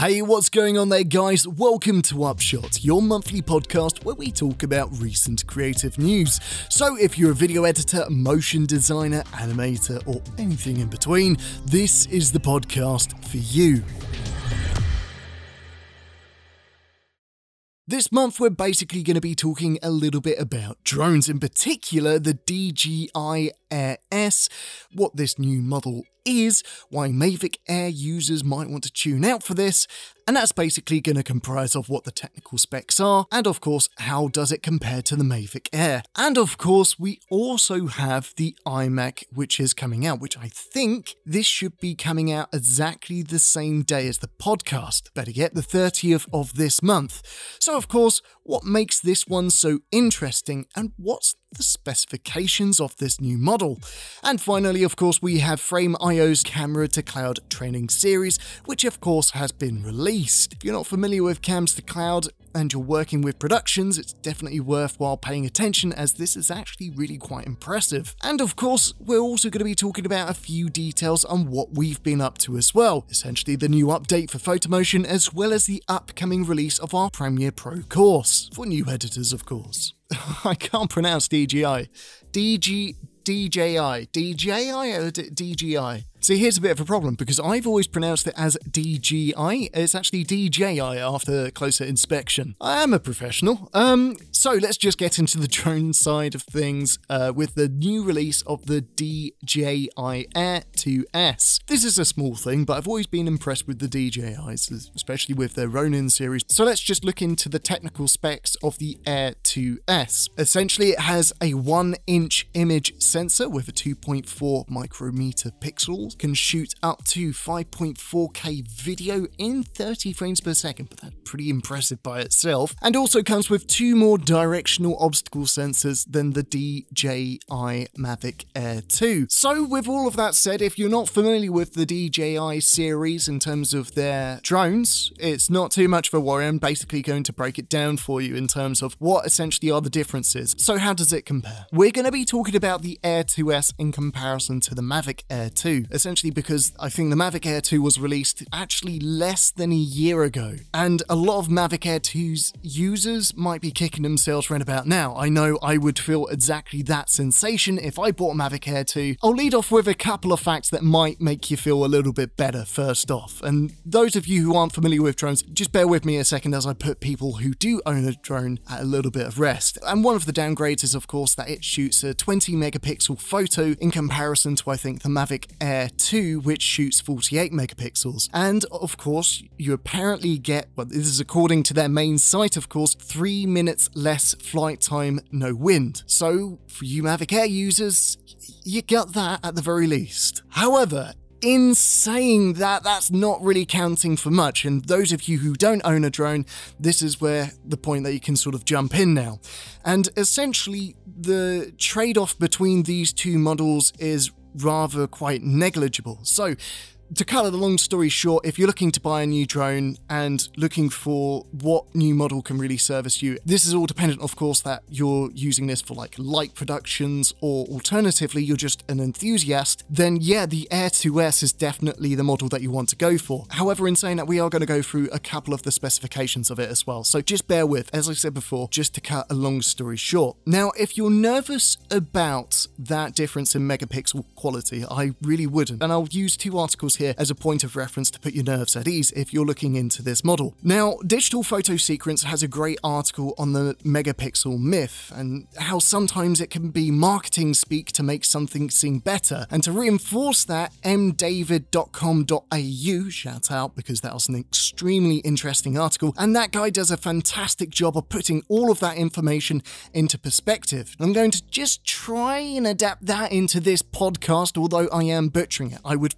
Hey, what's going on there, guys? Welcome to Upshot, your monthly podcast where we talk about recent creative news. So, if you're a video editor, motion designer, animator, or anything in between, this is the podcast for you. This month, we're basically going to be talking a little bit about drones, in particular the DJI Air S, what this new model is, why Mavic Air users might want to tune out for this, and that's basically going to comprise of what the technical specs are, and of course, how does it compare to the Mavic Air. And of course, we also have the iMac, which is coming out, which I think this should be coming out exactly the same day as the podcast, better yet, the 30th of this month. So, of course, what makes this one so interesting, and what's the specifications of this new model. And finally, of course, we have Frame.io's camera to cloud training series, which of course has been released. If you're not familiar with cams to cloud, and you're working with productions, it's definitely worthwhile paying attention as this is actually really quite impressive. And of course, we're also going to be talking about a few details on what we've been up to as well. Essentially, the new update for Photomotion as well as the upcoming release of our Premiere Pro course. For new editors, of course. I can't pronounce DJI. DG. DJI. DJI or DGI? See, here's a bit of a problem because I've always pronounced it as DGI. It's actually DJI after closer inspection. I am a professional. Um, so let's just get into the drone side of things uh, with the new release of the DJI Air 2S. This is a small thing, but I've always been impressed with the DJIs, especially with their Ronin series. So let's just look into the technical specs of the Air 2S. Essentially, it has a 1 inch image sensor with a 2.4 micrometer can shoot up to 5.4K video in 30 frames per second, but that's pretty impressive by itself. And also comes with two more directional obstacle sensors than the DJI Mavic Air 2. So, with all of that said, if you're not familiar with the DJI series in terms of their drones, it's not too much of a worry. I'm basically going to break it down for you in terms of what essentially are the differences. So, how does it compare? We're going to be talking about the Air 2S in comparison to the Mavic Air 2 essentially because I think the Mavic Air 2 was released actually less than a year ago. And a lot of Mavic Air 2's users might be kicking themselves right about now. I know I would feel exactly that sensation if I bought Mavic Air 2. I'll lead off with a couple of facts that might make you feel a little bit better first off. And those of you who aren't familiar with drones, just bear with me a second as I put people who do own a drone at a little bit of rest. And one of the downgrades is, of course, that it shoots a 20 megapixel photo in comparison to, I think, the Mavic Air 2, which shoots 48 megapixels. And of course, you apparently get, well, this is according to their main site, of course, three minutes less flight time, no wind. So, for you Mavic Air users, you get that at the very least. However, in saying that, that's not really counting for much. And those of you who don't own a drone, this is where the point that you can sort of jump in now. And essentially, the trade off between these two models is rather quite negligible. So, to cut the long story short, if you're looking to buy a new drone and looking for what new model can really service you, this is all dependent, of course, that you're using this for like light productions or alternatively, you're just an enthusiast, then yeah, the Air 2S is definitely the model that you want to go for. However, in saying that, we are going to go through a couple of the specifications of it as well. So just bear with, as I said before, just to cut a long story short. Now, if you're nervous about that difference in megapixel quality, I really wouldn't. And I'll use two articles here as a point of reference to put your nerves at ease if you're looking into this model. Now, Digital Photo Secrets has a great article on the megapixel myth and how sometimes it can be marketing speak to make something seem better. And to reinforce that, mdavid.com.au, shout out because that was an extremely interesting article, and that guy does a fantastic job of putting all of that information into perspective. I'm going to just try and adapt that into this podcast, although I am butchering it. I would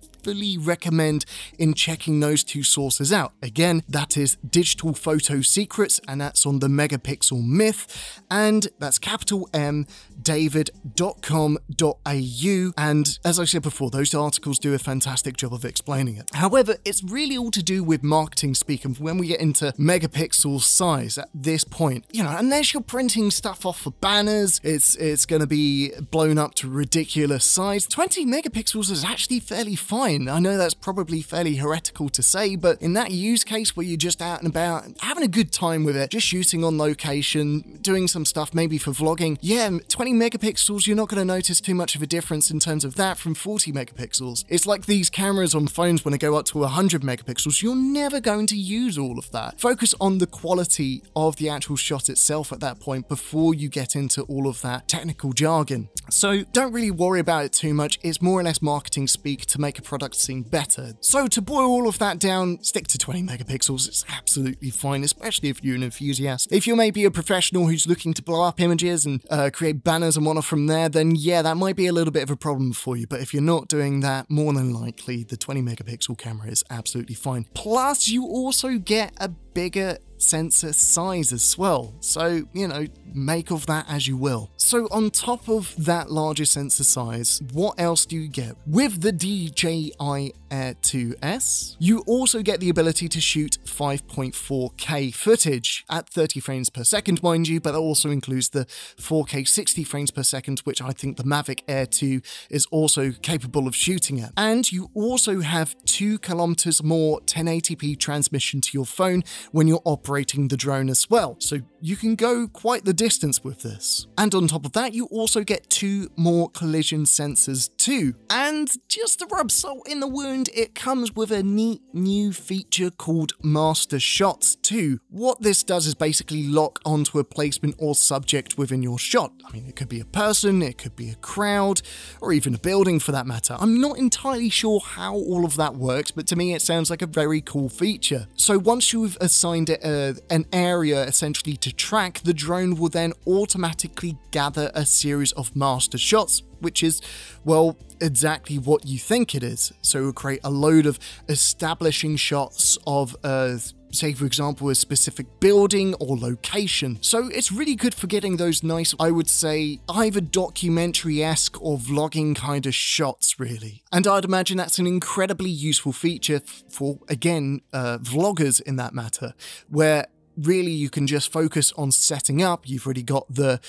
recommend in checking those two sources out. Again, that is Digital Photo Secrets, and that's on the Megapixel Myth, and that's capital M david.com.au. And as I said before, those articles do a fantastic job of explaining it. However, it's really all to do with marketing speak. And when we get into megapixel size at this point, you know, unless you're printing stuff off for banners, it's it's going to be blown up to ridiculous size. 20 megapixels is actually fairly fine. I know that's probably fairly heretical to say, but in that use case where you're just out and about having a good time with it, just shooting on location, doing some stuff maybe for vlogging, yeah, 20 megapixels, you're not going to notice too much of a difference in terms of that from 40 megapixels. It's like these cameras on phones when they go up to 100 megapixels, you're never going to use all of that. Focus on the quality of the actual shot itself at that point before you get into all of that technical jargon. So don't really worry about it too much. It's more or less marketing speak to make a product seem better. So to boil all of that down, stick to 20 megapixels. It's absolutely fine, especially if you're an enthusiast. If you're maybe a professional who's looking to blow up images and uh, create banners and whatnot from there, then yeah, that might be a little bit of a problem for you. But if you're not doing that, more than likely the 20 megapixel camera is absolutely fine. Plus, you also get a bigger sensor size as well. So, you know, make of that as you will. So, on top of that larger sensor size, what else do you get? With the DJI Air 2S, you also get the ability to shoot 5.4K footage at 30 frames per second, mind you, but that also includes the 4K 60 frames per second, which I think the Mavic Air 2 is also capable of shooting at. And you also have 2 kilometers more 1080p transmission to your phone when you're operating the drone as well. So you can go quite the distance with this. And on top of that, you also get two more collision sensors too. And just to rub salt in the wound, it comes with a neat new feature called Master Shots too. What this does is basically lock onto a placement or subject within your shot. I mean, it could be a person, it could be a crowd, or even a building for that matter. I'm not entirely sure how all of that works, but to me it sounds like a very cool feature. So once you've assigned it an area essentially to track, the drone will then automatically gather a series of master shots which is, well, exactly what you think it is. So it will create a load of establishing shots of uh, say for example a specific building or location. So it's really good for getting those nice, I would say, either documentary-esque or vlogging kind of shots really. And I'd imagine that's an incredibly useful feature for, again, uh, vloggers in that matter, where really you can just focus on setting up. You've already got the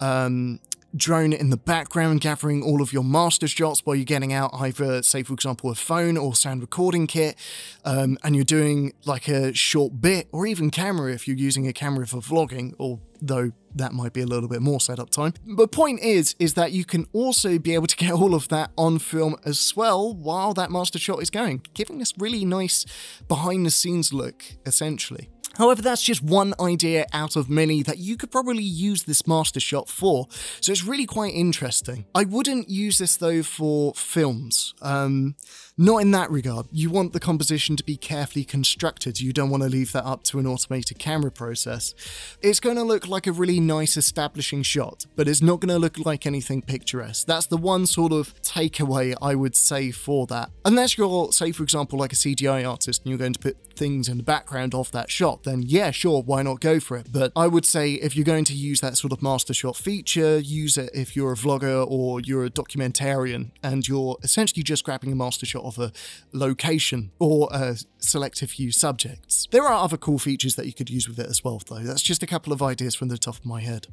um, drone in the background gathering all of your master shots while you're getting out either say for example a phone or sound recording kit um, and you're doing like a short bit or even camera if you're using a camera for vlogging although that might be a little bit more setup time. But point is is that you can also be able to get all of that on film as well while that master shot is going giving this really nice behind the scenes look essentially However, that's just one idea out of many that you could probably use this master shot for, so it's really quite interesting. I wouldn't use this though for films. Um, not in that regard. You want the composition to be carefully constructed. You don't want to leave that up to an automated camera process. It's going to look like a really nice establishing shot, but it's not going to look like anything picturesque. That's the one sort of takeaway I would say for that. Unless you're, say, for example, like a CGI artist and you're going to put things in the background of that shot, then yeah, sure, why not go for it? But I would say if you're going to use that sort of master shot feature, use it if you're a vlogger or you're a documentarian and you're essentially just grabbing a master shot of a location or a selective few subjects. There are other cool features that you could use with it as well, though. That's just a couple of ideas from the top of my head.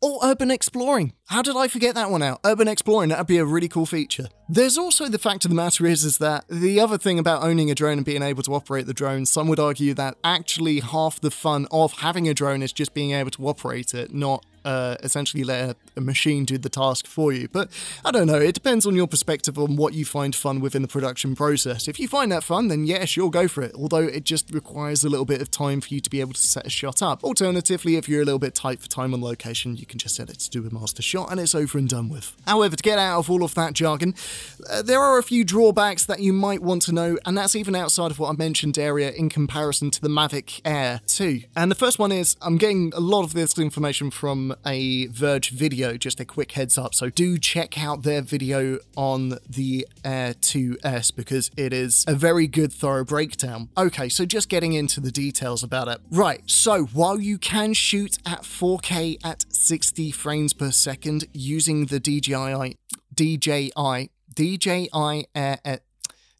Or urban exploring. How did I forget that one out? Urban exploring, that'd be a really cool feature. There's also the fact of the matter is, is that the other thing about owning a drone and being able to operate the drone, some would argue that actually half the fun of having a drone is just being able to operate it, not uh, essentially let a, machine do the task for you. But I don't know, it depends on your perspective on what you find fun within the production process. If you find that fun, then yeah, sure, go for it. Although it just requires a little bit of time for you to be able to set a shot up. Alternatively, if you're a little bit tight for time on location, you can just set it to do a master shot and it's over and done with. However, to get out of all of that jargon, uh, there are a few drawbacks that you might want to know, and that's even outside of what I mentioned area in comparison to the Mavic Air 2. And the first one is I'm getting a lot of this information from a Verge video, just a quick heads up. So do check out their video on the Air 2S because it is a very good thorough breakdown. Okay, so just getting into the details about it. Right, so while you can shoot at 4K at 60 frames per second using the DJI DJI DJI Air uh,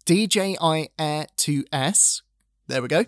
DJI Air 2S there we go.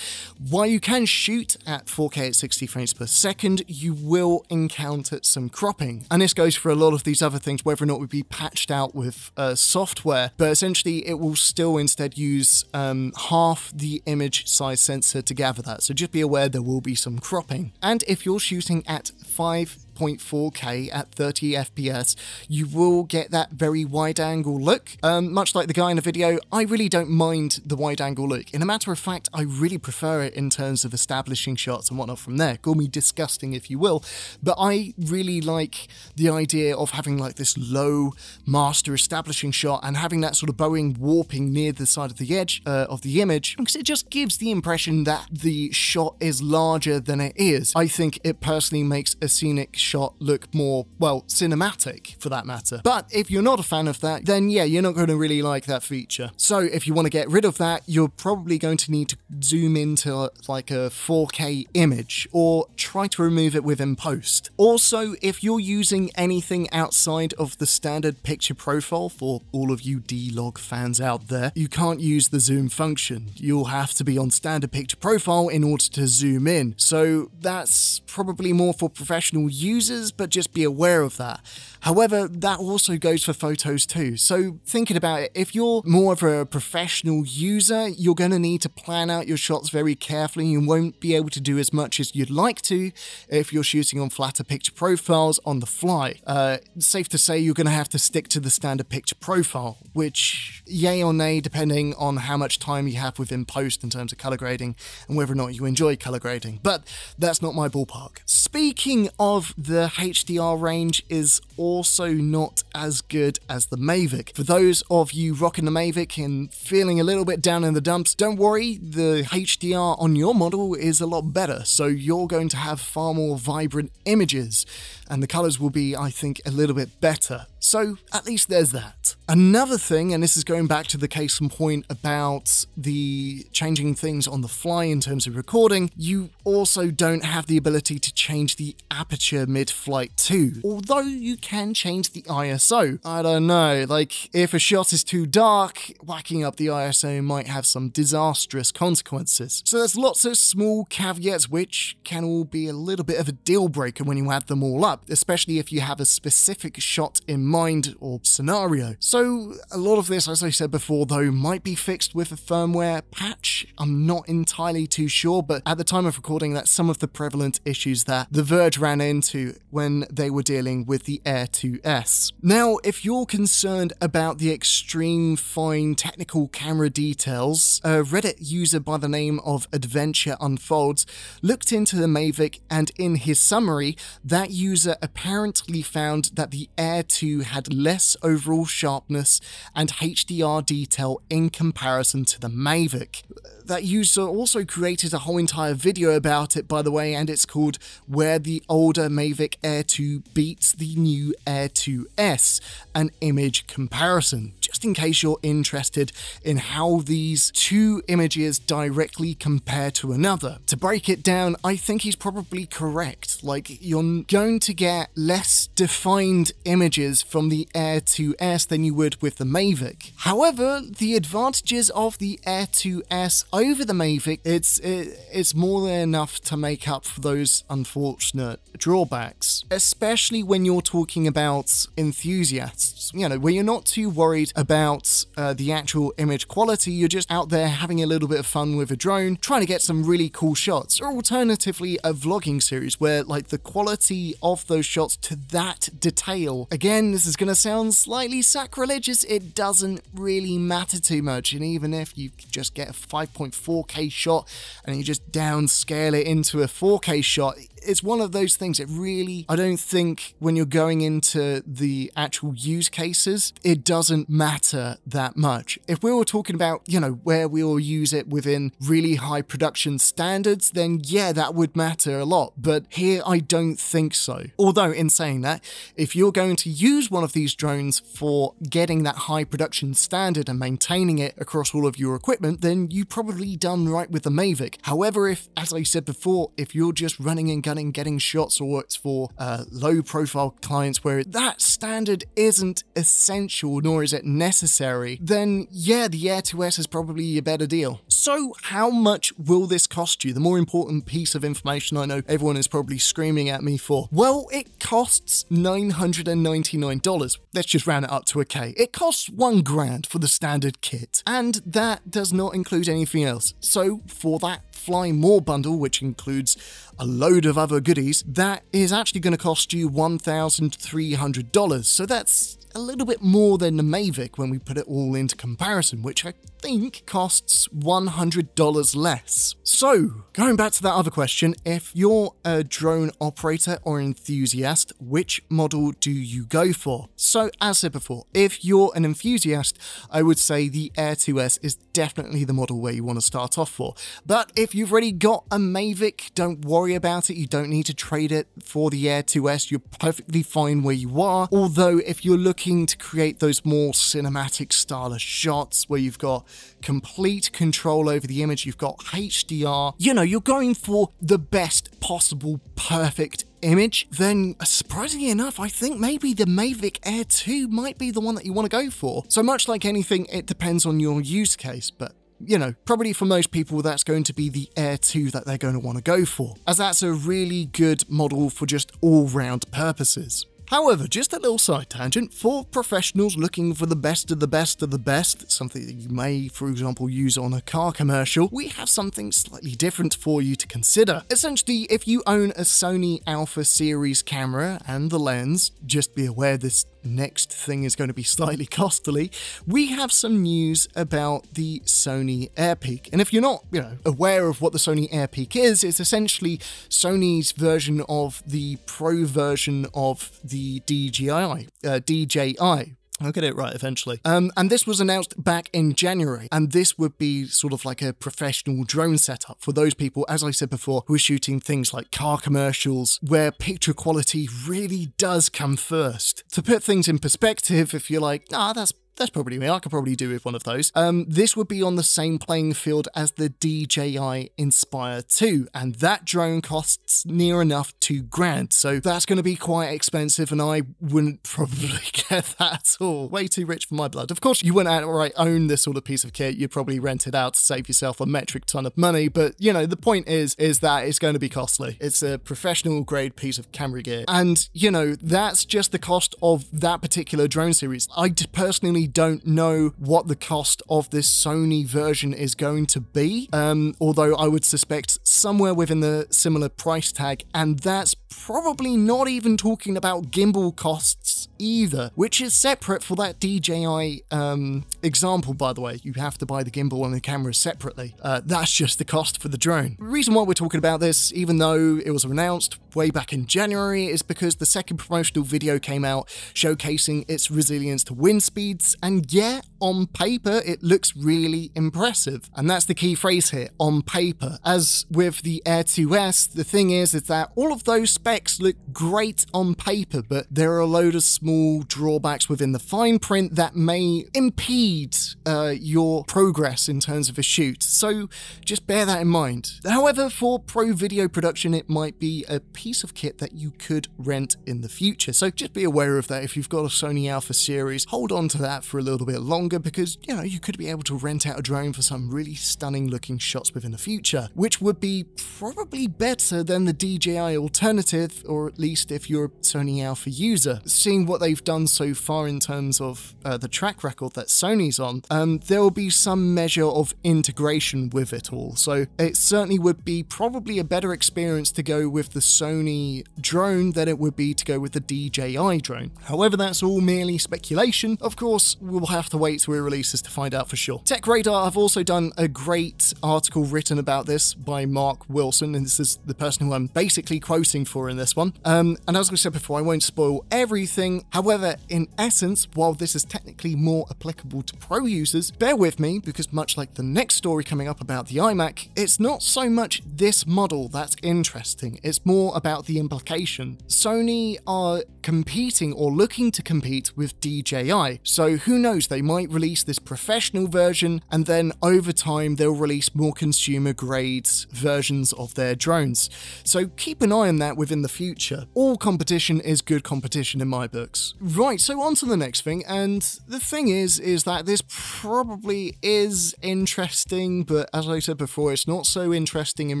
While you can shoot at 4K at 60 frames per second, you will encounter some cropping. And this goes for a lot of these other things, whether or not we'd be patched out with uh, software, but essentially it will still instead use um, half the image size sensor to gather that. So just be aware there will be some cropping. And if you're shooting at 5 6.4K at 30 FPS, you will get that very wide angle look. Um, much like the guy in the video, I really don't mind the wide angle look. In a matter of fact, I really prefer it in terms of establishing shots and whatnot from there. Call me disgusting if you will, but I really like the idea of having like this low master establishing shot and having that sort of bowing warping near the side of the edge uh, of the image because it just gives the impression that the shot is larger than it is. I think it personally makes a scenic shot look more, well, cinematic for that matter. But if you're not a fan of that, then yeah, you're not going to really like that feature. So if you want to get rid of that, you're probably going to need to zoom into like a 4K image or try to remove it within post. Also, if you're using anything outside of the standard picture profile for all of you D-Log fans out there, you can't use the zoom function. You'll have to be on standard picture profile in order to zoom in. So that's probably more for professional use but just be aware of that. However, that also goes for photos too. So, thinking about it, if you're more of a professional user, you're going to need to plan out your shots very carefully. You won't be able to do as much as you'd like to if you're shooting on flatter picture profiles on the fly. Uh, safe to say you're going to have to stick to the standard picture profile, which, yay or nay, depending on how much time you have within post in terms of color grading and whether or not you enjoy color grading. But that's not my ballpark. Speaking of the HDR range, is also not as good as the Mavic. For those of you rocking the Mavic and feeling a little bit down in the dumps, don't worry, the HDR on your model is a lot better, so you're going to have far more vibrant images, and the colors will be, I think, a little bit better. So at least there's that. Another thing, and this is going back to the case in point about the changing things on the fly in terms of recording, you also don't have the ability to change the aperture mid flight too. Although you can change the ISO. I don't know, like if a shot is too dark, whacking up the ISO might have some disastrous consequences. So there's lots of small caveats which can all be a little bit of a deal breaker when you add them all up, especially if you have a specific shot in mind mind or scenario. So, a lot of this, as I said before, though, might be fixed with a firmware patch. I'm not entirely too sure, but at the time of recording, that's some of the prevalent issues that The Verge ran into when they were dealing with the Air 2S. Now, if you're concerned about the extreme fine technical camera details, a Reddit user by the name of Adventure Unfolds looked into the Mavic, and in his summary, that user apparently found that the Air 2 had less overall sharpness and HDR detail in comparison to the Mavic. That user also created a whole entire video about it, by the way, and it's called Where the Older Mavic Air 2 Beats the New Air 2S, an image comparison just in case you're interested in how these two images directly compare to another. To break it down, I think he's probably correct. Like, you're going to get less defined images from the Air 2S than you would with the Mavic. However, the advantages of the Air 2S over the Mavic, it's it, it's more than enough to make up for those unfortunate drawbacks, especially when you're talking about enthusiasts, you know, where you're not too worried about uh, the actual image quality, you're just out there having a little bit of fun with a drone, trying to get some really cool shots, or alternatively, a vlogging series where, like, the quality of those shots to that detail, again, this is going to sound slightly sacrilegious, it doesn't really matter too much, and even if you just get a 5.4K shot and you just downscale it into a 4K shot, it's one of those things that really, I don't think when you're going into the actual use cases, it doesn't matter that much. If we were talking about, you know, where we will use it within really high production standards, then yeah, that would matter a lot. But here, I don't think so. Although, in saying that, if you're going to use one of these drones for getting that high production standard and maintaining it across all of your equipment, then you've probably done right with the Mavic. However, if, as I said before, if you're just running and gunning, getting shots, or it's for uh, low profile clients where that standard isn't essential nor is it necessary, then yeah, the Air 2S is probably a better deal. So, how much will this cost you? The more important piece of information I know everyone is probably screaming at me for. Well, it costs $999. Let's just round it up to a K. It costs one grand for the standard kit, and that does not include anything else. So, for that Fly More bundle, which includes a load of other goodies, that is actually going to cost you $1,300. So that's a little bit more than the Mavic when we put it all into comparison, which I think costs $100 less. So, going back to that other question, if you're a drone operator or enthusiast, which model do you go for? So, as I said before, if you're an enthusiast, I would say the Air 2S is definitely the model where you want to start off for. But if you've already got a Mavic, don't worry about it. You don't need to trade it for the Air 2S. You're perfectly fine where you are. Although, if you're looking to create those more cinematic style of shots where you've got complete control over the image, you've got HDR, you know, you're going for the best possible perfect image, then uh, surprisingly enough, I think maybe the Mavic Air 2 might be the one that you want to go for. So much like anything, it depends on your use case, but you know, probably for most people, that's going to be the Air 2 that they're going to want to go for, as that's a really good model for just all round purposes. However, just a little side tangent for professionals looking for the best of the best of the best, something that you may, for example, use on a car commercial, we have something slightly different for you to consider. Essentially, if you own a Sony Alpha series camera and the lens, just be aware this next thing is going to be slightly costly, we have some news about the Sony AirPeak. And if you're not, you know, aware of what the Sony AirPeak is, it's essentially Sony's version of the pro version of the DJI, uh, DJI, I'll get it right eventually. Um, and this was announced back in January, and this would be sort of like a professional drone setup for those people, as I said before, who are shooting things like car commercials, where picture quality really does come first. To put things in perspective, if you're like, ah, that's that's probably me. I could probably do with one of those. Um, this would be on the same playing field as the DJI Inspire 2, and that drone costs near enough two grand. So that's going to be quite expensive, and I wouldn't probably get that at all. Way too rich for my blood. Of course, you wouldn't outright own this sort of piece of kit. You'd probably rent it out to save yourself a metric ton of money. But you know, the point is, is that it's going to be costly. It's a professional grade piece of camera gear, and you know that's just the cost of that particular drone series. I personally don't know what the cost of this Sony version is going to be, um, although I would suspect somewhere within the similar price tag, and that's probably not even talking about gimbal costs either, which is separate for that DJI um, example, by the way. You have to buy the gimbal and the camera separately. Uh, that's just the cost for the drone. The reason why we're talking about this, even though it was announced way back in January, is because the second promotional video came out showcasing its resilience to wind speeds, and yeah, on paper, it looks really impressive. And that's the key phrase here on paper. As with the Air 2S, the thing is, is that all of those specs look great on paper, but there are a load of small drawbacks within the fine print that may impede uh, your progress in terms of a shoot. So just bear that in mind. However, for pro video production, it might be a piece of kit that you could rent in the future. So just be aware of that. If you've got a Sony Alpha series, hold on to that for a little bit longer because, you know, you could be able to rent out a drone for some really stunning looking shots within the future, which would be probably better than the DJI alternative, or at least if you're a Sony Alpha user. Seeing what they've done so far in terms of uh, the track record that Sony's on, um, there will be some measure of integration with it all. So it certainly would be probably a better experience to go with the Sony drone than it would be to go with the DJI drone. However, that's all merely speculation. Of course, guess we'll have to wait till it releases to find out for sure. Tech Radar have also done a great article written about this by Mark Wilson, and this is the person who I'm basically quoting for in this one. Um, and as I said before, I won't spoil everything. However, in essence, while this is technically more applicable to pro users, bear with me because much like the next story coming up about the iMac, it's not so much this model that's interesting, it's more about the implication. Sony are competing or looking to compete with DJI, so who knows, they might release this professional version and then over time they'll release more consumer grade versions of their drones. So keep an eye on that within the future. All competition is good competition in my books. Right, so on to the next thing, and the thing is, is that this probably is interesting, but as I said before, it's not so interesting in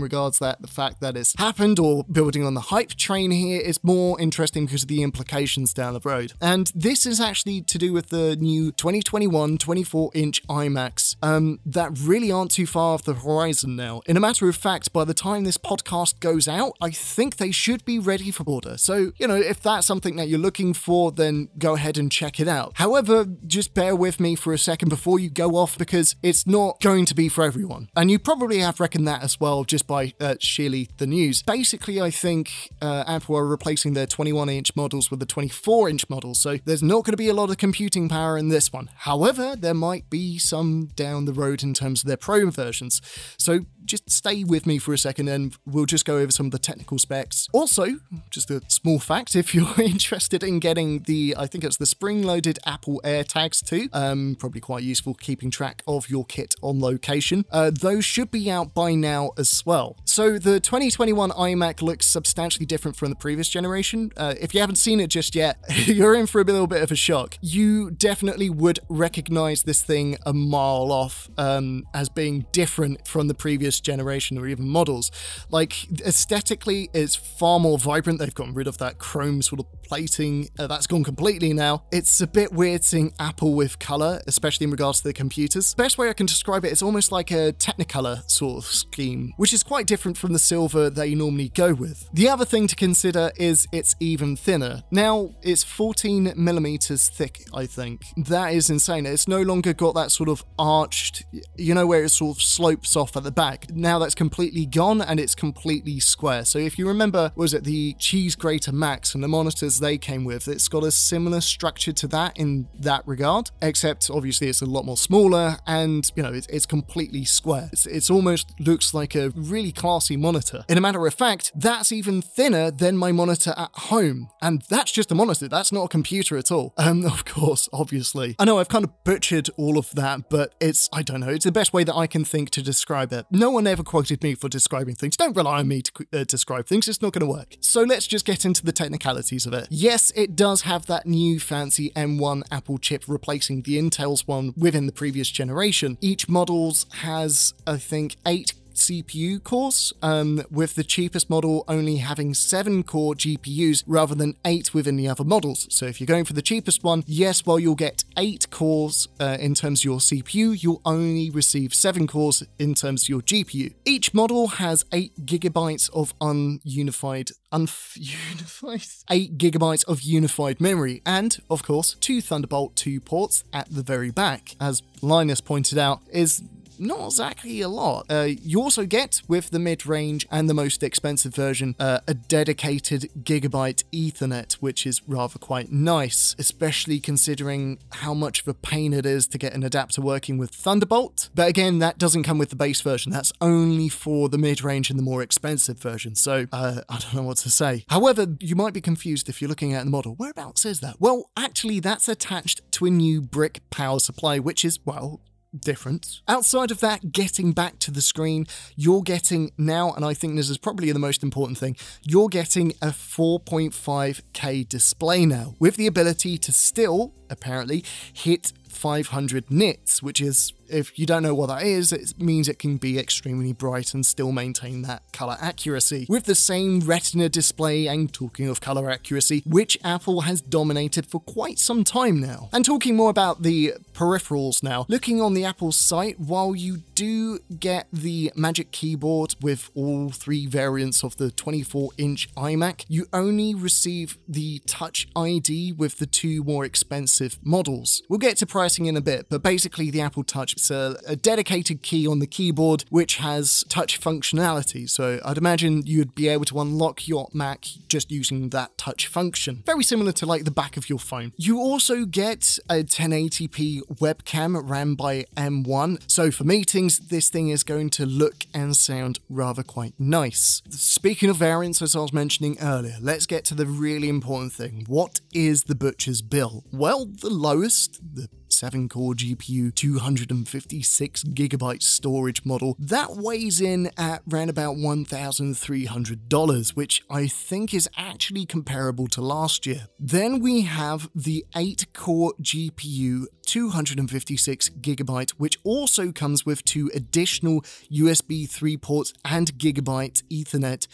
regards that the fact that it's happened or building on the hype train here is more interesting because of the implications down the road. And this is actually to do with the new 2021 24 inch iMacs um, that really aren't too far off the horizon now. In a matter of fact, by the time this podcast goes out, I think they should be ready for order. So, you know, if that's something that you're looking for, then go ahead and check it out. However, just bear with me for a second before you go off because it's not going to be for everyone. And you probably have reckoned that as well just by uh, sheerly the news. Basically, I think uh, Apple are replacing their 21 inch models with the 24 inch models, so there's not going to be a lot of computing power in this one. However, there might be some down the road in terms of their Pro versions. So just stay with me for a second and we'll just go over some of the technical specs. Also, just a small fact if you're interested in getting the, I think it's the spring loaded Apple AirTags too, um, probably quite useful keeping track of your kit on location, uh, those should be out by now as well. So the 2021 iMac looks substantially different from the previous generation. Uh, if you haven't seen it just yet, you're in for a little bit of a shock. You definitely would recognize this thing a mile off um, as being different from the previous generation or even models. Like aesthetically, it's far more vibrant. They've gotten rid of that chrome sort of plating. Uh, that's gone completely now. It's a bit weird seeing Apple with color, especially in regards to the computers. Best way I can describe it, it's almost like a Technicolor sort of scheme, which is quite different from the silver they normally go with. The other thing to consider is it's even thinner. Now, it's 14 millimeters thick, I think. That is insane. It's no longer got that sort of arched, you know, where it sort of slopes off at the back now that's completely gone and it's completely square. So if you remember, was it the Cheese Grater Macs and the monitors they came with, it's got a similar structure to that in that regard, except obviously it's a lot more smaller and, you know, it's, it's completely square. It's, it's almost looks like a really classy monitor. In a matter of fact, that's even thinner than my monitor at home. And that's just a monitor, that's not a computer at all. Um, of course, obviously. I know I've kind of butchered all of that, but it's, I don't know, it's the best way that I can think to describe it. No one ever quoted me for describing things. Don't rely on me to uh, describe things, it's not going to work. So let's just get into the technicalities of it. Yes, it does have that new fancy M1 Apple chip replacing the Intel's one within the previous generation. Each models has, I think, eight CPU cores, um, with the cheapest model only having 7 core GPUs rather than 8 within the other models. So if you're going for the cheapest one, yes, while you'll get 8 cores uh, in terms of your CPU, you'll only receive 7 cores in terms of your GPU. Each model has 8 gigabytes of ununified ununified 8 gigabytes of unified memory and of course two Thunderbolt 2 ports at the very back as Linus pointed out is not exactly a lot. Uh, you also get, with the mid range and the most expensive version, uh, a dedicated gigabyte Ethernet, which is rather quite nice, especially considering how much of a pain it is to get an adapter working with Thunderbolt. But again, that doesn't come with the base version, that's only for the mid range and the more expensive version, so uh, I don't know what to say. However, you might be confused if you're looking at the model. Whereabouts is that? Well, actually, that's attached to a new brick power supply, which is, well, different. Outside of that, getting back to the screen, you're getting now, and I think this is probably the most important thing, you're getting a 4.5K display now with the ability to still, apparently, hit 500 nits, which is if you don't know what that is, it means it can be extremely bright and still maintain that color accuracy. With the same retina display, and talking of color accuracy, which Apple has dominated for quite some time now. And talking more about the peripherals now, looking on the Apple site, while you do get the Magic Keyboard with all three variants of the 24 inch iMac, you only receive the Touch ID with the two more expensive models. We'll get to price digressing in a bit, but basically the Apple Touch is a, a dedicated key on the keyboard which has touch functionality. So I'd imagine you'd be able to unlock your Mac just using that touch function. Very similar to like the back of your phone. You also get a 1080p webcam ran by M1. So for meetings, this thing is going to look and sound rather quite nice. Speaking of variants, as I was mentioning earlier, let's get to the really important thing. What is the butcher's bill? Well, the lowest, the 7 core GPU, 256 gigabyte storage model. That weighs in at around about $1,300, which I think is actually comparable to last year. Then we have the 8 core GPU, 256 gigabyte, which also comes with two additional USB 3 ports and gigabyte Ethernet,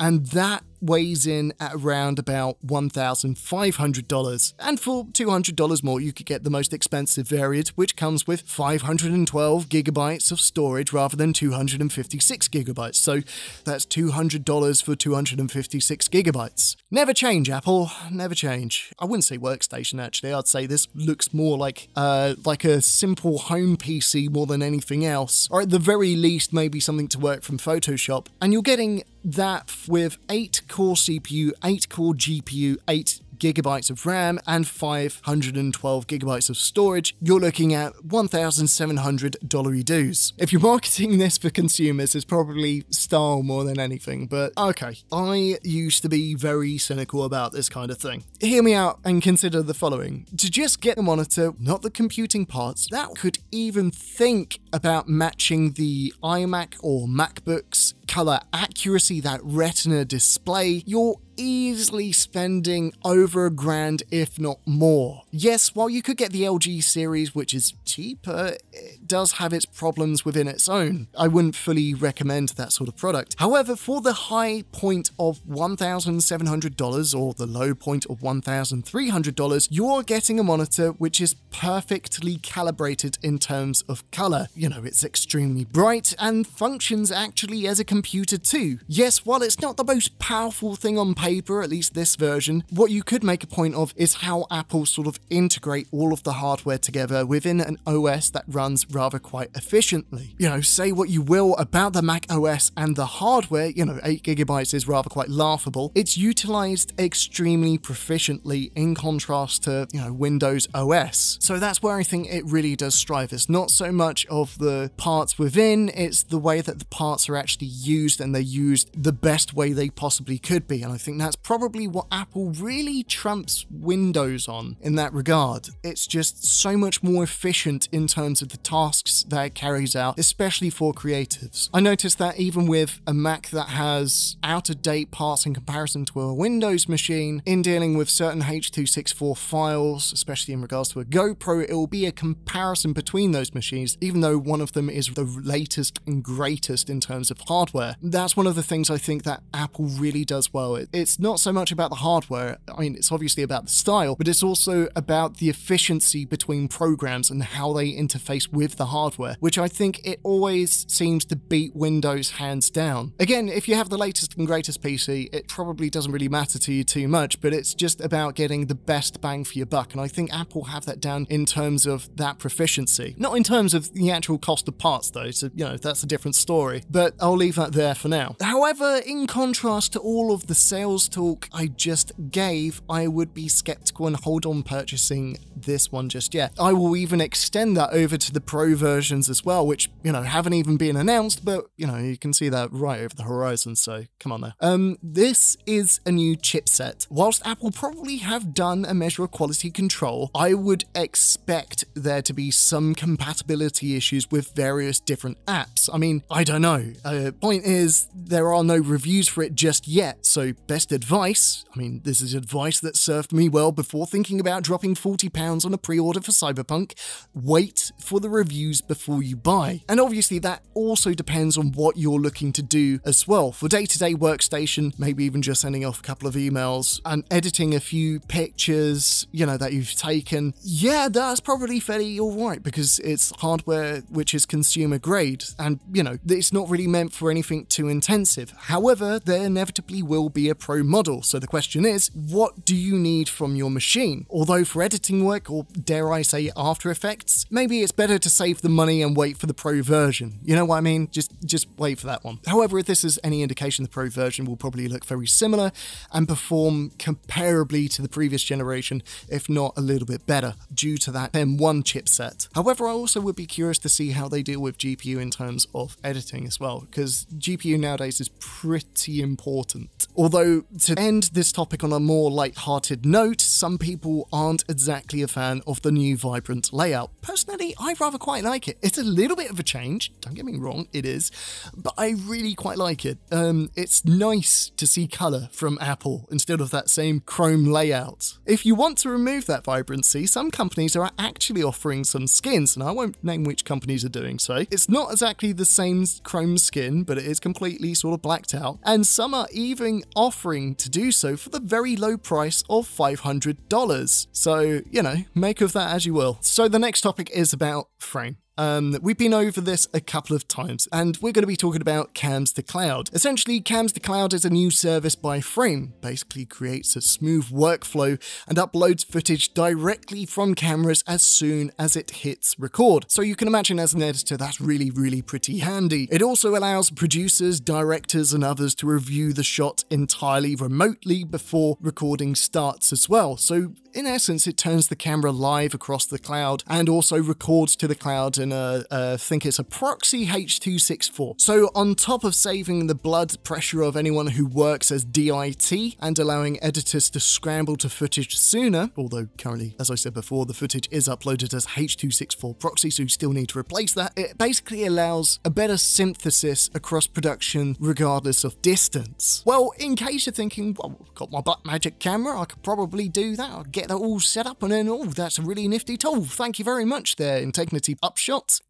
and that weighs in at around about $1,500. And for $200 more, you could get the most expensive variant, which comes with 512 gigabytes of storage rather than 256 gigabytes. So that's $200 for 256 gigabytes. Never change, Apple. Never change. I wouldn't say workstation actually. I'd say this looks more like uh, like a simple home PC more than anything else, or at the very least, maybe something to work from Photoshop. And you're getting that with 8 core CPU, 8 core GPU, 8 gigabytes of RAM, and 512 gigabytes of storage, you're looking at $1,700 dues. If you're marketing this for consumers, it's probably style more than anything, but okay. I used to be very cynical about this kind of thing. Hear me out and consider the following. To just get a monitor, not the computing parts, that could even think about matching the iMac or MacBook's color accuracy, that retina display, you're easily spending over a grand, if not more. Yes, while you could get the LG series, which is cheaper, it does have its problems within its own. I wouldn't fully recommend that sort of product. However, for the high point of $1,700 or the low point of $1,300, you're getting a monitor which is perfectly calibrated in terms of color. You know, it's extremely bright and functions actually as a computer too. Yes, while it's not the most powerful thing on paper, paper, at least this version, what you could make a point of is how Apple sort of integrate all of the hardware together within an OS that runs rather quite efficiently. You know, say what you will about the Mac OS and the hardware, you know, 8 gigabytes is rather quite laughable. It's utilized extremely proficiently in contrast to, you know, Windows OS. So that's where I think it really does strive. It's not so much of the parts within, it's the way that the parts are actually used and they're used the best way they possibly could be. And I think that's probably what Apple really trumps Windows on in that regard. It's just so much more efficient in terms of the tasks that it carries out, especially for creatives. I noticed that even with a Mac that has out of date parts in comparison to a Windows machine, in dealing with certain H.264 files, especially in regards to a GoPro, it will be a comparison between those machines, even though one of them is the latest and greatest in terms of hardware. That's one of the things I think that Apple really does well. It, it's not so much about the hardware. I mean, it's obviously about the style, but it's also about the efficiency between programs and how they interface with the hardware, which I think it always seems to beat Windows hands down. Again, if you have the latest and greatest PC, it probably doesn't really matter to you too much, but it's just about getting the best bang for your buck. And I think Apple have that down in terms of that proficiency. Not in terms of the actual cost of parts, though, so, you know, that's a different story. But I'll leave that there for now. However, in contrast to all of the sales talk I just gave, I would be skeptical and hold on purchasing this one just yet. I will even extend that over to the Pro versions as well, which, you know, haven't even been announced, but, you know, you can see that right over the horizon, so come on there. Um, this is a new chipset. Whilst Apple probably have done a measure of quality control, I would expect there to be some compatibility issues with various different apps. I mean, I don't know. Uh, point is, there are no reviews for it just yet, so best advice I mean, this is advice that served me well before thinking about dropping £40 on a pre order for Cyberpunk. Wait for the reviews before you buy. And obviously, that also depends on what you're looking to do as well. For day to day workstation, maybe even just sending off a couple of emails and editing a few pictures, you know, that you've taken, yeah, that's probably fairly alright because it's hardware which is consumer grade and, you know, it's not really meant for anything too intensive. However, there inevitably will be a Pro model. So the question is, what do you need from your machine? Although for editing work, or dare I say After Effects, maybe it's better to save the money and wait for the Pro version. You know what I mean? Just just wait for that one. However, if this is any indication, the Pro version will probably look very similar and perform comparably to the previous generation, if not a little bit better, due to that M1 chipset. However, I also would be curious to see how they deal with GPU in terms of editing as well, because GPU nowadays is pretty important. Although, to end this topic on a more light-hearted note, some people aren't exactly a fan of the new vibrant layout. Personally, I rather quite like it. It's a little bit of a change, don't get me wrong, it is, but I really quite like it. Um, it's nice to see colour from Apple instead of that same Chrome layout. If you want to remove that vibrancy, some companies are actually offering some skins, and I won't name which companies are doing so. It's not exactly the same Chrome skin, but it is completely sort of blacked out, and some are even offering to do so for the very low price of $500. So, you know, make of that as you will. So, the next topic is about frame. Um, we've been over this a couple of times, and we're going to be talking about Cams to Cloud. Essentially, Cams to Cloud is a new service by Frame, basically creates a smooth workflow and uploads footage directly from cameras as soon as it hits record. So you can imagine as an editor, that's really, really pretty handy. It also allows producers, directors, and others to review the shot entirely remotely before recording starts as well. So in essence, it turns the camera live across the cloud and also records to the cloud in a, I think it's a proxy H264. So on top of saving the blood pressure of anyone who works as DIT and allowing editors to scramble to footage sooner, although currently, as I said before, the footage is uploaded as H264 proxy, so you still need to replace that. It basically allows a better synthesis across production regardless of distance. Well, in case you're thinking, well, I've got my Blackmagic camera, I could probably do that. I'll get that all set up and then, oh, that's a really nifty tool. Thank you very much there, Integnity Upshots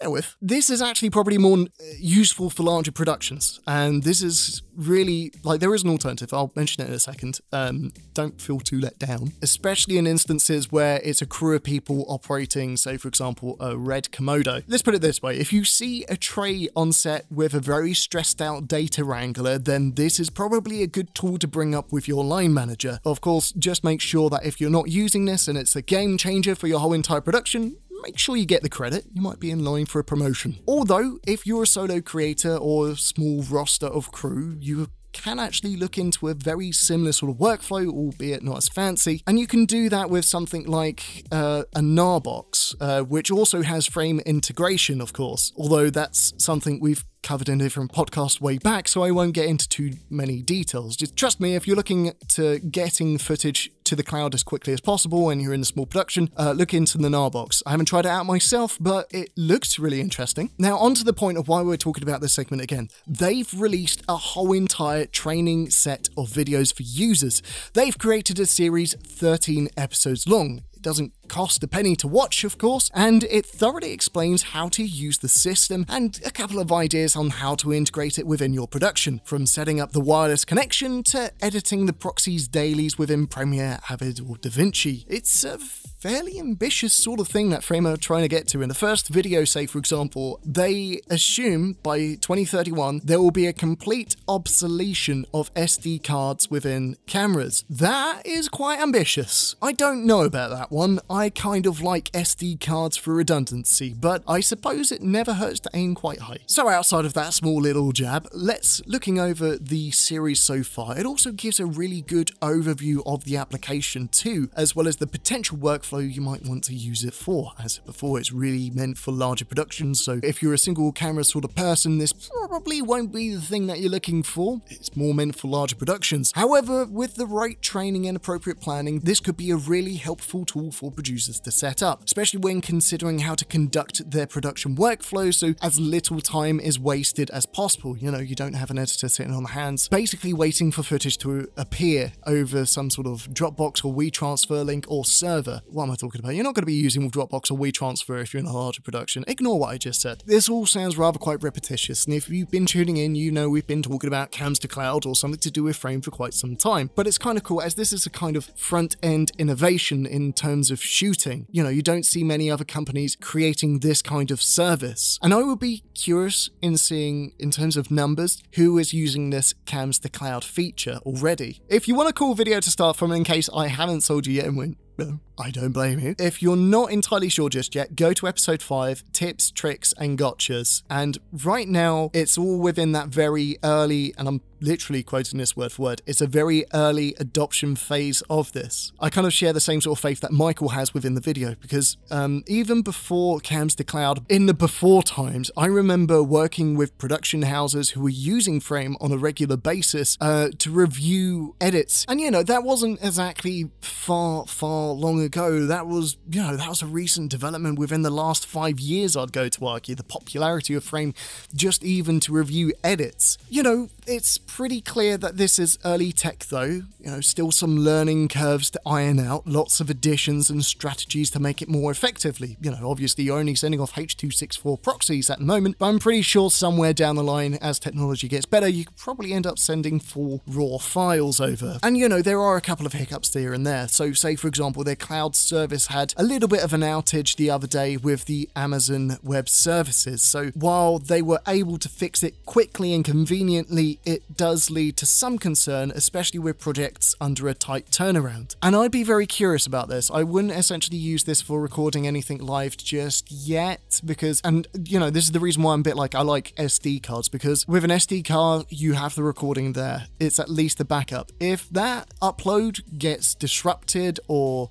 bear with. This is actually probably more uh, useful for larger productions, and this is really like there is an alternative. I'll mention it in a second. Um, don't feel too let down, especially in instances where it's a crew of people operating, say for example, a red Komodo. Let's put it this way: if you see a tray on set with a very stressed out data wrangler, then this is probably a good tool to bring up with your line manager. Of course, just make sure that if you're not using this and it's a game changer for your whole entire production, make sure you get the credit. You might be in line for a promotion. Although, if you're a solo creator or a small roster of crew, you can actually look into a very similar sort of workflow, albeit not as fancy. And you can do that with something like uh, a Narbox, uh, which also has frame integration, of course, although that's something we've covered in a different podcast way back, so I won't get into too many details. Just trust me, if you're looking to getting footage to the cloud as quickly as possible and you're in a small production, uh, look into the Narbox. I haven't tried it out myself, but it looks really interesting. Now, on to the point of why we're talking about this segment again. They've released a whole entire training set of videos for users. They've created a series 13 episodes long. It doesn't cost a penny to watch, of course, and it thoroughly explains how to use the system and a couple of ideas on how to integrate it within your production, from setting up the wireless connection to editing the proxies dailies within Premiere, Avid, or DaVinci. It's a fairly ambitious sort of thing that Frame are trying to get to. In the first video, say for example, they assume by 2031 there will be a complete obsolescence of SD cards within cameras. That is quite ambitious. I don't know about that one. I kind of like SD cards for redundancy, but I suppose it never hurts to aim quite high. So outside of that small little jab, let's looking over the series so far. It also gives a really good overview of the application too, as well as the potential workflow you might want to use it for. As before, it's really meant for larger productions, so if you're a single camera sort of person, this probably won't be the thing that you're looking for. It's more meant for larger productions. However, with the right training and appropriate planning, this could be a really helpful tool for producers to set up, especially when considering how to conduct their production workflow so as little time is wasted as possible. You know, you don't have an editor sitting on the hands, basically waiting for footage to appear over some sort of Dropbox or WeTransfer link or server. What am I talking about? You're not going to be using Dropbox or WeTransfer if you're in a larger production. Ignore what I just said. This all sounds rather quite repetitious, and if you've been tuning in, you know we've been talking about cams to cloud or something to do with Frame for quite some time. But it's kind of cool as this is a kind of front end innovation in terms terms of shooting. You know, you don't see many other companies creating this kind of service. And I would be curious in seeing, in terms of numbers, who is using this Cams to Cloud feature already. If you want a cool video to start from in case I haven't sold you yet and went, I don't blame you. If you're not entirely sure just yet, go to episode 5 Tips, Tricks, and Gotchas. And right now, it's all within that very early, and I'm literally quoting this word for word, it's a very early adoption phase of this. I kind of share the same sort of faith that Michael has within the video because um, even before Cams to Cloud, in the before times, I remember working with production houses who were using Frame on a regular basis uh, to review edits. And you know, that wasn't exactly far, far long ago. That was, you know, that was a recent development within the last five years, I'd go to argue. The popularity of Frame just even to review edits. You know, it's pretty clear that this is early tech, though. You know, still some learning curves to iron out, lots of additions and strategies to make it more effectively. You know, obviously, you're only sending off H.264 proxies at the moment, but I'm pretty sure somewhere down the line, as technology gets better, you could probably end up sending full raw files over. And, you know, there are a couple of hiccups here and there. So, say, for example, their cloud service had a little bit of an outage the other day with the Amazon Web Services. So, while they were able to fix it quickly and conveniently, it does lead to some concern, especially with projects under a tight turnaround. And I'd be very curious about this. I wouldn't essentially use this for recording anything live just yet, because, and you know, this is the reason why I'm a bit like I like SD cards, because with an SD card, you have the recording there. It's at least a backup. If that upload gets disrupted or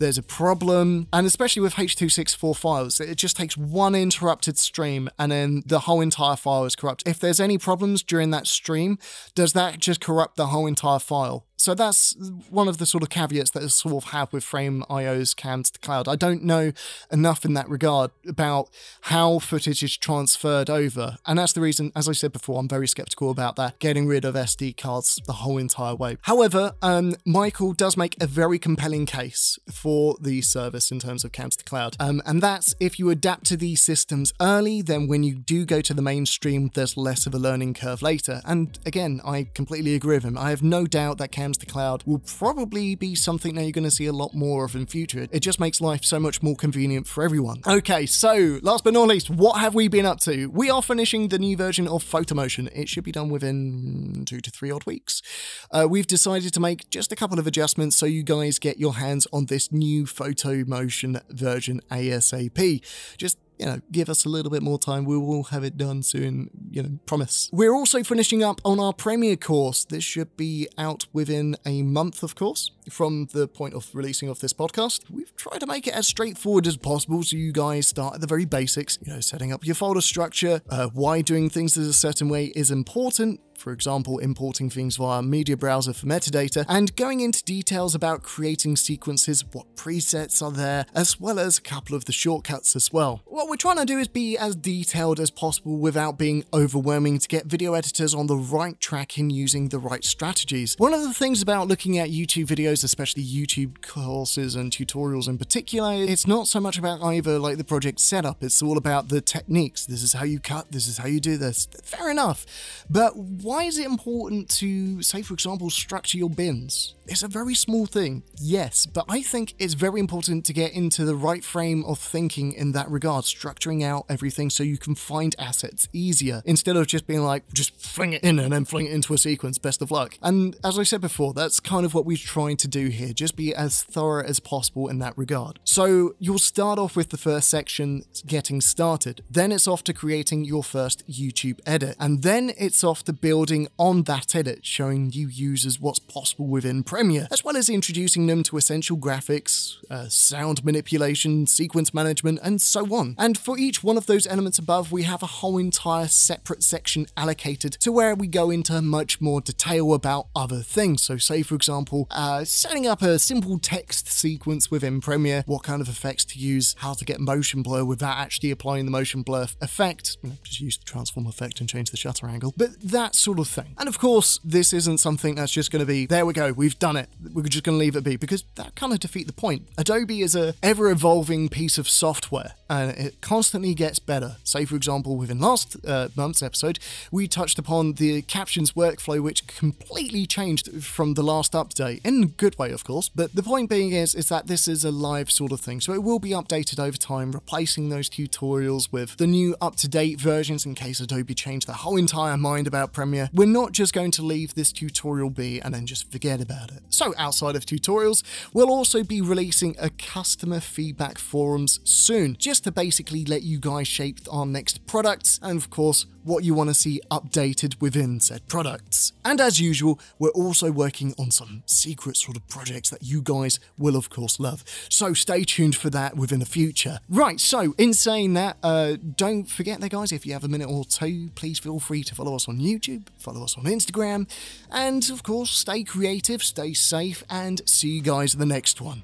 there's a problem, and especially with H.264 files, it just takes one interrupted stream and then the whole entire file is corrupt. If there's any problems during that stream, does that just corrupt the whole entire file? So that's one of the sort of caveats that I sort of have with Frame.io's Cams to Cloud. I don't know enough in that regard about how footage is transferred over. And that's the reason, as I said before, I'm very skeptical about that, getting rid of SD cards the whole entire way. However, um, Michael does make a very compelling case for the service in terms of Cams to Cloud. Um, and that's if you adapt to these systems early, then when you do go to the mainstream, there's less of a learning curve later. And again, I completely agree with him. I have no doubt that To Cloud will probably be something that you're going to see a lot more of in future. It just makes life so much more convenient for everyone. Okay, so last but not least, what have we been up to? We are finishing the new version of Photomotion. It should be done within two to three odd weeks. Uh, we've decided to make just a couple of adjustments so you guys get your hands on this new Photomotion version ASAP. Just you know, give us a little bit more time. We will have it done soon, you know, promise. We're also finishing up on our Premiere course. This should be out within a month, of course, from the point of releasing of this podcast. We've tried to make it as straightforward as possible so you guys start at the very basics, you know, setting up your folder structure, uh, why doing things in a certain way is important, for example, importing things via media browser for metadata, and going into details about creating sequences, what presets are there, as well as a couple of the shortcuts as well. What we're trying to do is be as detailed as possible without being overwhelming to get video editors on the right track in using the right strategies. One of the things about looking at YouTube videos, especially YouTube courses and tutorials in particular, it's not so much about either like the project setup, it's all about the techniques. This is how you cut, this is how you do this. Fair enough. But why is it important to, say, for example, structure your bins? It's a very small thing, yes, but I think it's very important to get into the right frame of thinking in that regard, structuring out everything so you can find assets easier instead of just being like, just fling it in and then fling it into a sequence, best of luck. And as I said before, that's kind of what we're trying to do here, just be as thorough as possible in that regard. So you'll start off with the first section, getting started. Then it's off to creating your first YouTube edit. And then it's off to building on that edit, showing new users what's possible within as well as introducing them to essential graphics, uh, sound manipulation, sequence management, and so on. And for each one of those elements above, we have a whole entire separate section allocated to where we go into much more detail about other things. So, say for example, uh, setting up a simple text sequence within Premiere, what kind of effects to use, how to get motion blur without actually applying the motion blur effect. Just use the transform effect and change the shutter angle. But that sort of thing. And of course, this isn't something that's just going to be, there we go, we've done done it. We're just going to leave it be because that kind of defeat the point. Adobe is a ever evolving piece of software and it constantly gets better. Say, for example, within last uh, month's episode, we touched upon the captions workflow, which completely changed from the last update in a good way, of course. But the point being is, is that this is a live sort of thing, so it will be updated over time, replacing those tutorials with the new up-to-date versions in case Adobe changed their whole entire mind about Premiere. We're not just going to leave this tutorial be and then just forget about it. So outside of tutorials, we'll also be releasing a customer feedback forums soon, just to basically let you guys shape our next products and of course what you want to see updated within said products. And as usual, we're also working on some secret sort of projects that you guys will of course love. So stay tuned for that within the future. Right, so in saying that, uh, don't forget there guys, if you have a minute or two, please feel free to follow us on YouTube, follow us on Instagram, and of course stay creative, stay safe, and see you guys in the next one.